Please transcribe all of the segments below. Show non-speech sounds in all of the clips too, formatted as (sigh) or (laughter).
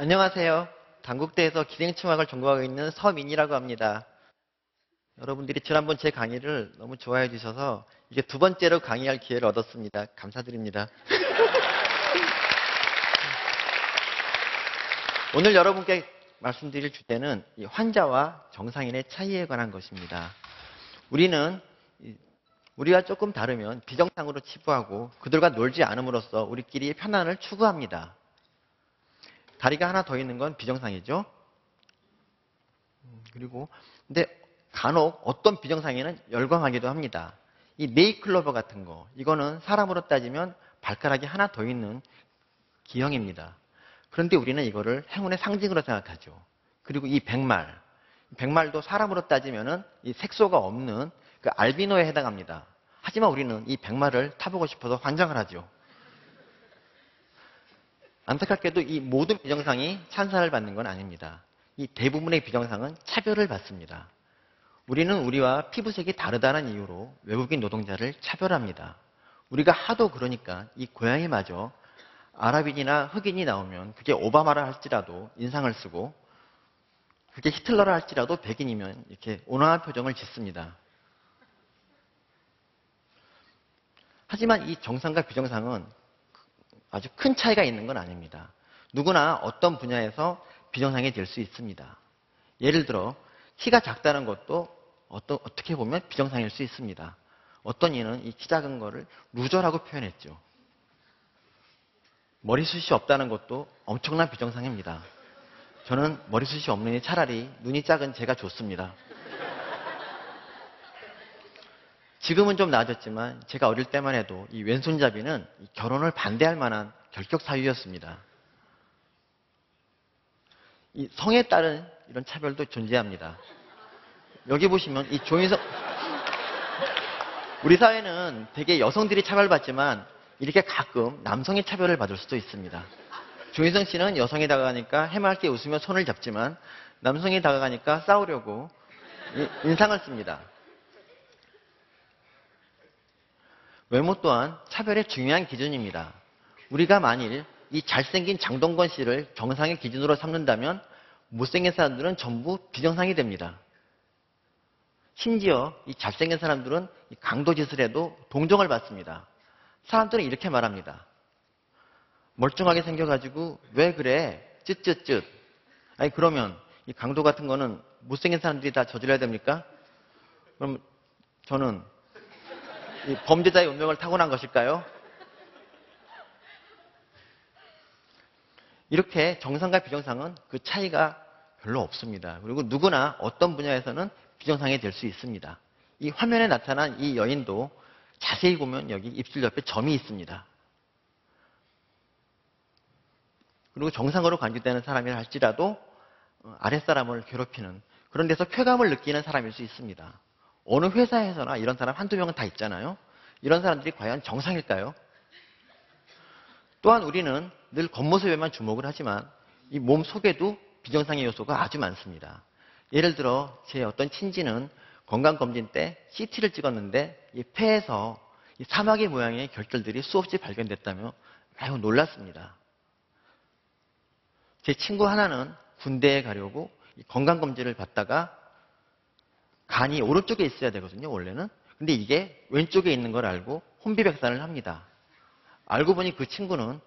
안녕하세요. 단국대에서 기생충학을 전공하고 있는 서민이라고 합니다. 여러분들이 지난번 제 강의를 너무 좋아해 주셔서 이게 두 번째로 강의할 기회를 얻었습니다. 감사드립니다. (laughs) 오늘 여러분께 말씀드릴 주제는 이 환자와 정상인의 차이에 관한 것입니다. 우리는 이- 우리와 조금 다르면 비정상으로 치부하고 그들과 놀지 않음으로써 우리끼리 편안을 추구합니다. 다리가 하나 더 있는 건 비정상이죠. 음, 그리고 근데 간혹 어떤 비정상에는 열광하기도 합니다. 이 네이클로버 같은 거 이거는 사람으로 따지면 발가락이 하나 더 있는 기형입니다. 그런데 우리는 이거를 행운의 상징으로 생각하죠. 그리고 이 백말 백말도 사람으로 따지면은 이 색소가 없는 그 알비노에 해당합니다. 하지만 우리는 이 백말을 타보고 싶어서 환장을 하죠. 안타깝게도 이 모든 비정상이 찬사를 받는 건 아닙니다. 이 대부분의 비정상은 차별을 받습니다. 우리는 우리와 피부색이 다르다는 이유로 외국인 노동자를 차별합니다. 우리가 하도 그러니까 이 고양이마저 아랍인이나 흑인이 나오면 그게 오바마라 할지라도 인상을 쓰고 그게 히틀러라 할지라도 백인이면 이렇게 온화한 표정을 짓습니다. 하지만 이 정상과 비정상은 아주 큰 차이가 있는 건 아닙니다. 누구나 어떤 분야에서 비정상이 될 수 있습니다. 예를 들어 키가 작다는 것도 어떠, 어떻게 보면 비정상일 수 있습니다. 어떤 이는 이 키 작은 거를 loser라고 표현했죠. 머리숱이 없다는 것도 엄청난 비정상입니다. 저는 머리숱이 없느니 차라리 눈이 작은 제가 좋습니다. 지금은 좀 나아졌지만 제가 어릴 때만 해도 이 왼손잡이는 이 결혼을 반대할 만한 결격 사유였습니다. 이 성에 따른 이런 차별도 존재합니다. 여기 보시면 이 조인성 우리 사회는 되게 여성들이 차별받지만 이렇게 가끔 남성이 차별을 받을 수도 있습니다. 조인성 씨는 여성이 다가가니까 해맑게 웃으며 손을 잡지만 남성이 다가가니까 싸우려고 이- 인상을 씁니다. 외모 또한 차별의 중요한 기준입니다. 우리가 만일 이 잘생긴 장동건 씨를 정상의 기준으로 삼는다면 못생긴 사람들은 전부 비정상이 됩니다. 심지어 이 잘생긴 사람들은 이 강도짓을 해도 동정을 받습니다. 사람들은 이렇게 말합니다. 멀쩡하게 생겨가지고 왜 그래? 쯧쯧쯧. 아니 그러면 이 강도 같은 거는 못생긴 사람들이 다 저질러야 됩니까? 그럼 저는 이 범죄자의 운명을 타고난 것일까요? 이렇게 정상과 비정상은 그 차이가 별로 없습니다. 그리고 누구나 어떤 분야에서는 비정상이 될 수 있습니다. 이 화면에 나타난 이 여인도 자세히 보면 여기 입술 옆에 점이 있습니다. 그리고 정상으로 간주되는 사람이라 할지라도 어, 아랫사람을 괴롭히는 그런 데서 쾌감을 느끼는 사람일 수 있습니다. 어느 회사에서나 이런 사람 한두 명은 다 있잖아요. 이런 사람들이 과연 정상일까요? 또한 우리는 늘 겉모습에만 주목을 하지만 이 몸 속에도 비정상의 요소가 아주 많습니다. 예를 들어 제 어떤 친지는 건강검진 때 CT를 찍었는데 이 폐에서 이 사마귀 모양의 결절들이 수없이 발견됐다며 매우 놀랐습니다. 제 친구 하나는 군대에 가려고 이 건강검진을 받다가 간이 오른쪽에 있어야 되거든요, 원래는. 근데 이게 왼쪽에 있는 걸 알고 혼비백산을 합니다. 알고 보니 그 친구는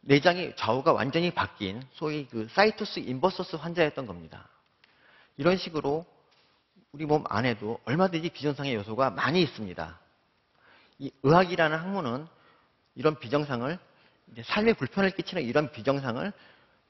내장이 좌우가 완전히 바뀐 소위 그 situs inversus 환자였던 겁니다. 이런 식으로 우리 몸 안에도 얼마든지 비정상의 요소가 많이 있습니다. 이 의학이라는 학문은 이런 비정상을 삶에 불편을 끼치는 이런 비정상을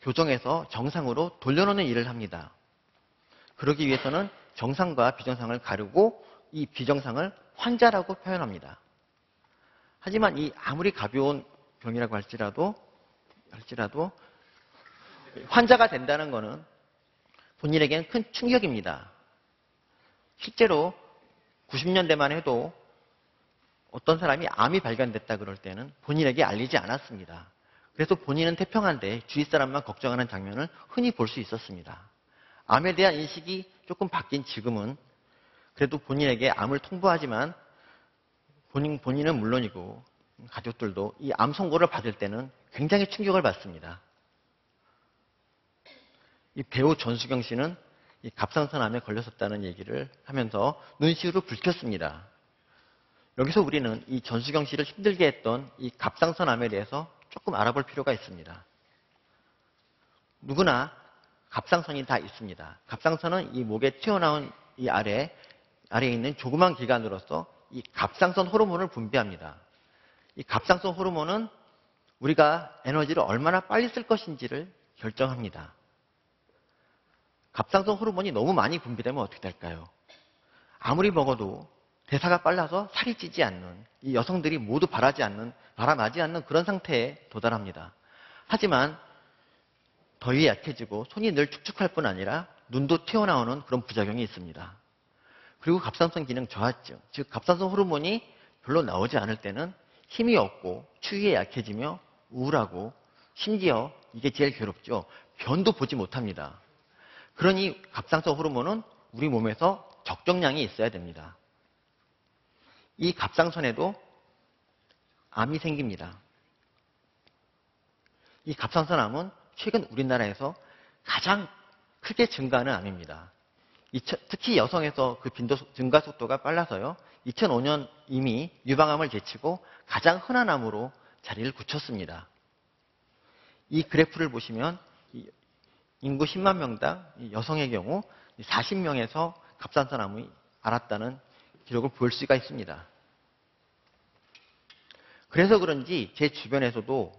교정해서 정상으로 돌려놓는 일을 합니다. 그러기 위해서는 정상과 비정상을 가르고 이 비정상을 환자라고 표현합니다. 하지만 이 아무리 가벼운 병이라고 할지라도 할지라도 환자가 된다는 것은 본인에게는 큰 충격입니다. 실제로 90년대만 해도 어떤 사람이 암이 발견됐다 그럴 때는 본인에게 알리지 않았습니다. 그래서 본인은 태평한데 주위 사람만 걱정하는 장면을 흔히 볼 수 있었습니다. 암에 대한 인식이 조금 바뀐 지금은 그래도 본인에게 암을 통보하지만 본인, 본인은 물론이고 가족들도 이 암 선고를 받을 때는 굉장히 충격을 받습니다. 이 배우 전수경 씨는 이 갑상선암에 걸렸었다는 얘기를 하면서 눈시울을 붉혔습니다. 여기서 우리는 이 전수경 씨를 힘들게 했던 이 갑상선암에 대해서 조금 알아볼 필요가 있습니다. 누구나 갑상선이 다 있습니다. 갑상선은 이 목에 튀어나온 이 아래, 아래에 있는 조그만 기관으로서 이 갑상선 호르몬을 분비합니다. 이 갑상선 호르몬은 우리가 에너지를 얼마나 빨리 쓸 것인지를 결정합니다. 갑상선 호르몬이 너무 많이 분비되면 어떻게 될까요? 아무리 먹어도 대사가 빨라서 살이 찌지 않는 이 여성들이 모두 바라지 않는 바라나지 않는 그런 상태에 도달합니다. 하지만 더위 약해지고 손이 늘 축축할 뿐 아니라 눈도 튀어나오는 그런 부작용이 있습니다. 그리고 갑상선 기능 저하증, 즉 갑상선 호르몬이 별로 나오지 않을 때는 힘이 없고 추위에 약해지며 우울하고 심지어 이게 제일 괴롭죠. 변도 보지 못합니다. 그러니 갑상선 호르몬은 우리 몸에서 적정량이 있어야 됩니다. 이 갑상선에도 암이 생깁니다. 이 갑상선암은 최근 우리나라에서 가장 크게 증가하는 암입니다. 특히 여성에서 그 빈도 증가 속도가 빨라서요. 2005년 이미 유방암을 제치고 가장 흔한 암으로 자리를 굳혔습니다. 이 그래프를 보시면 인구 10만 명당 여성의 경우 40명에서 갑상선암이 알았다는 기록을 볼 수가 있습니다. 그래서 그런지 제 주변에서도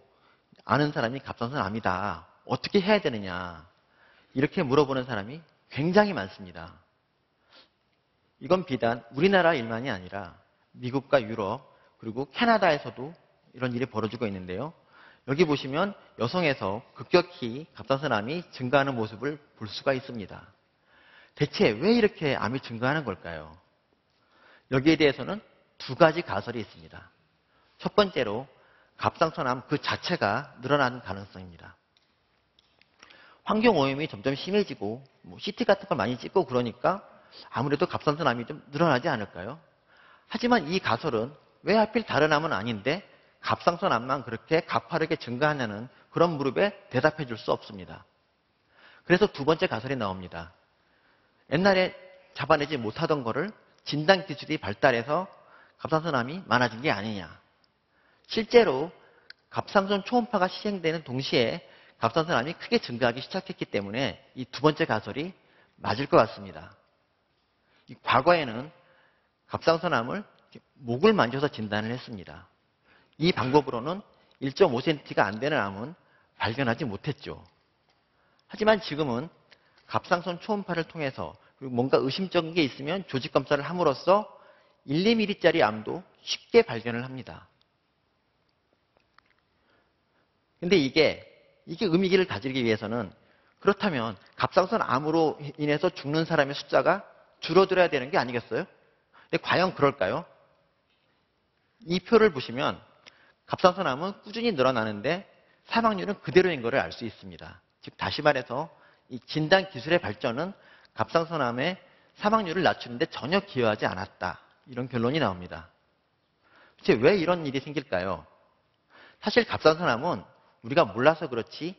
아는 사람이 갑상선암이다. 어떻게 해야 되느냐. 이렇게 물어보는 사람이 굉장히 많습니다. 이건 비단 우리나라 일만이 아니라 미국과 유럽 그리고 캐나다에서도 이런 일이 벌어지고 있는데요. 여기 보시면 여성에서 급격히 갑상선암이 증가하는 모습을 볼 수가 있습니다. 대체 왜 이렇게 암이 증가하는 걸까요? 여기에 대해서는 두 가지 가설이 있습니다. 첫 번째로 갑상선암 그 자체가 늘어나는 가능성입니다. 환경 오염이 점점 심해지고 뭐 CT 같은 걸 많이 찍고 그러니까 아무래도 갑상선암이 좀 늘어나지 않을까요? 하지만 이 가설은 왜 하필 다른 암은 아닌데 갑상선암만 그렇게 가파르게 증가하냐는 그런 무릎에 대답해 줄 수 없습니다. 그래서 두 번째 가설이 나옵니다. 옛날에 잡아내지 못하던 거를 진단 기술이 발달해서 갑상선암이 많아진 게 아니냐. 실제로 갑상선 초음파가 시행되는 동시에 갑상선암이 크게 증가하기 시작했기 때문에 이 두 번째 가설이 맞을 것 같습니다. 과거에는 갑상선암을 목을 만져서 진단을 했습니다. 이 방법으로는 1.5cm가 안 되는 암은 발견하지 못했죠. 하지만 지금은 갑상선 초음파를 통해서 뭔가 의심적인 게 있으면 조직 검사를 함으로써 1, 2mm짜리 암도 쉽게 발견을 합니다. 근데 이게 이게 의미를 가지기 위해서는 그렇다면 갑상선 암으로 인해서 죽는 사람의 숫자가 줄어들어야 되는 게 아니겠어요? 근데 과연 그럴까요? 이 표를 보시면 갑상선 암은 꾸준히 늘어나는데 사망률은 그대로인 것을 알 수 있습니다. 즉 다시 말해서 이 진단 기술의 발전은 갑상선 암의 사망률을 낮추는데 전혀 기여하지 않았다. 이런 결론이 나옵니다. 대체 왜 이런 일이 생길까요? 사실 갑상선암은 우리가 몰라서 그렇지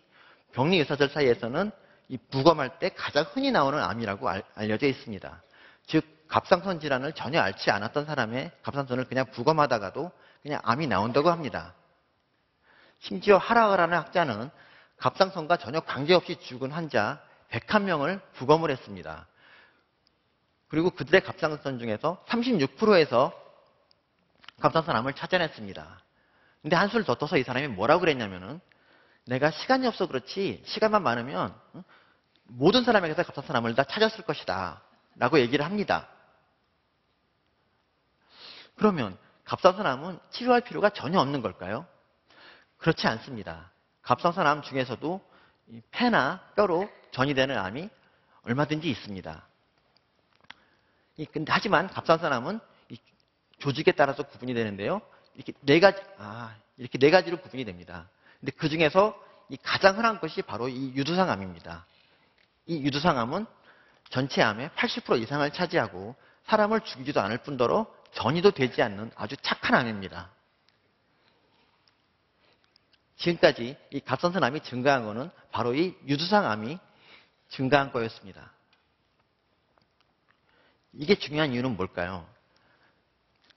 병리 의사들 사이에서는 이 부검할 때 가장 흔히 나오는 암이라고 알, 알려져 있습니다. 즉 갑상선 질환을 전혀 앓지 않았던 사람의 갑상선을 그냥 부검하다가도 그냥 암이 나온다고 합니다. 심지어 하라그라는 학자는 갑상선과 전혀 관계없이 죽은 환자 101명을 부검을 했습니다. 그리고 그들의 갑상선 중에서 36%에서 갑상선암을 찾아냈습니다. 근데 한술 더 떠서 이 사람이 뭐라고 그랬냐면은 내가 시간이 없어 그렇지 시간만 많으면 모든 사람에게서 갑상선암을 다 찾았을 것이다. 라고 얘기를 합니다. 그러면 갑상선암은 치료할 필요가 전혀 없는 걸까요? 그렇지 않습니다. 갑상선암 중에서도 폐나 뼈로 전이 되는 암이 얼마든지 있습니다. 근데 하지만 갑상선암은 조직에 따라서 구분이 되는데요. 이렇게 네 가지, 아, 이렇게 네 가지로 구분이 됩니다. 근데 그 중에서 이 가장 흔한 것이 바로 이 유두상암입니다. 이 유두상암은 전체 암의 80% 이상을 차지하고 사람을 죽이지도 않을 뿐더러 전이도 되지 않는 아주 착한 암입니다. 지금까지 이 갑상선암이 증가한 것은 바로 이 유두상암이 증가한 거였습니다. 이게 중요한 이유는 뭘까요?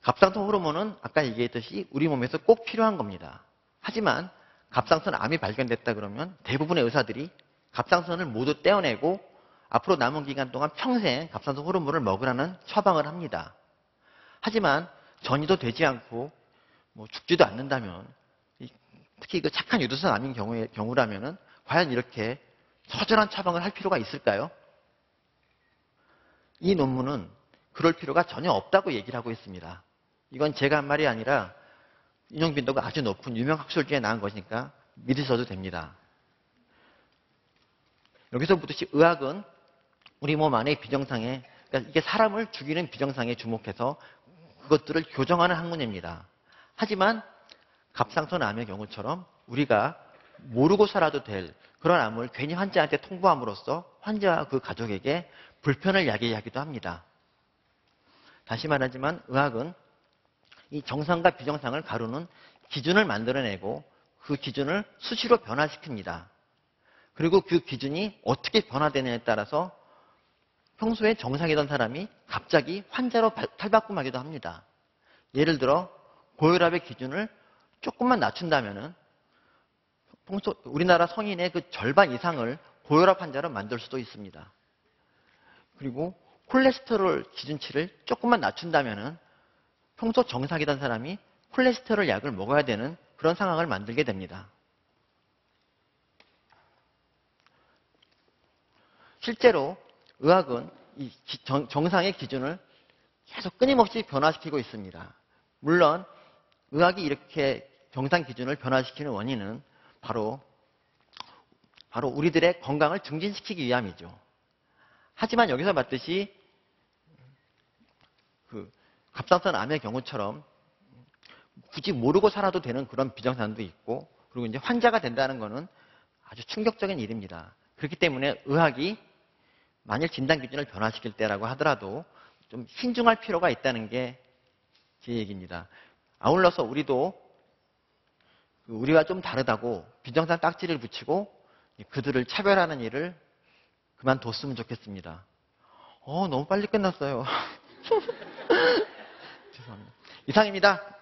갑상선 호르몬은 아까 얘기했듯이 우리 몸에서 꼭 필요한 겁니다. 하지만 갑상선 암이 발견됐다 그러면 대부분의 의사들이 갑상선을 모두 떼어내고 앞으로 남은 기간 동안 평생 갑상선 호르몬을 먹으라는 처방을 합니다. 하지만 전이도 되지 않고 뭐 죽지도 않는다면 이- 특히 그 착한 유두선 암인 경우에, 경우라면은 과연 이렇게 처절한 처방을 할 필요가 있을까요? 이 논문은 그럴 필요가 전혀 없다고 얘기를 하고 있습니다. 이건 제가 한 말이 아니라 인용 빈도가 아주 높은 유명 학술지에 나온 것이니까 믿으셔도 됩니다. 여기서부터 의학은 우리 몸 안의 비정상에 그러니까 이게 사람을 죽이는 비정상에 주목해서 그것들을 교정하는 학문입니다. 하지만 갑상선 암의 경우처럼 우리가 모르고 살아도 될 그런 암을 괜히 환자한테 통보함으로써 환자와 그 가족에게 불편을 야기하기도 합니다. 다시 말하지만 의학은 이 정상과 비정상을 가르는 기준을 만들어내고 그 기준을 수시로 변화시킵니다. 그리고 그 기준이 어떻게 변화되느냐에 따라서 평소에 정상이던 사람이 갑자기 환자로 발- 탈바꿈하기도 합니다. 예를 들어 고혈압의 기준을 조금만 낮춘다면은 우리나라 성인의 그 절반 이상을 고혈압 환자로 만들 수도 있습니다. 그리고 콜레스테롤 기준치를 조금만 낮춘다면은 평소 정상이던 사람이 콜레스테롤 약을 먹어야 되는 그런 상황을 만들게 됩니다. 실제로 의학은 정상의 기준을 계속 끊임없이 변화시키고 있습니다. 물론 의학이 이렇게 정상 기준을 변화시키는 원인은 바로 바로 우리들의 건강을 증진시키기 위함이죠. 하지만 여기서 봤듯이 그 갑상선 암의 경우처럼 굳이 모르고 살아도 되는 그런 비정상도 있고 그리고 이제 환자가 된다는 것은 아주 충격적인 일입니다. 그렇기 때문에 의학이 만일 진단 기준을 변화시킬 때라고 하더라도 좀 신중할 필요가 있다는 게 제 얘기입니다. 아울러서 우리도 그 우리와 좀 다르다고 비정상 딱지를 붙이고 그들을 차별하는 일을 그만뒀으면 좋겠습니다. 어, 너무 빨리 끝났어요. (laughs) 죄송합니다. 이상입니다.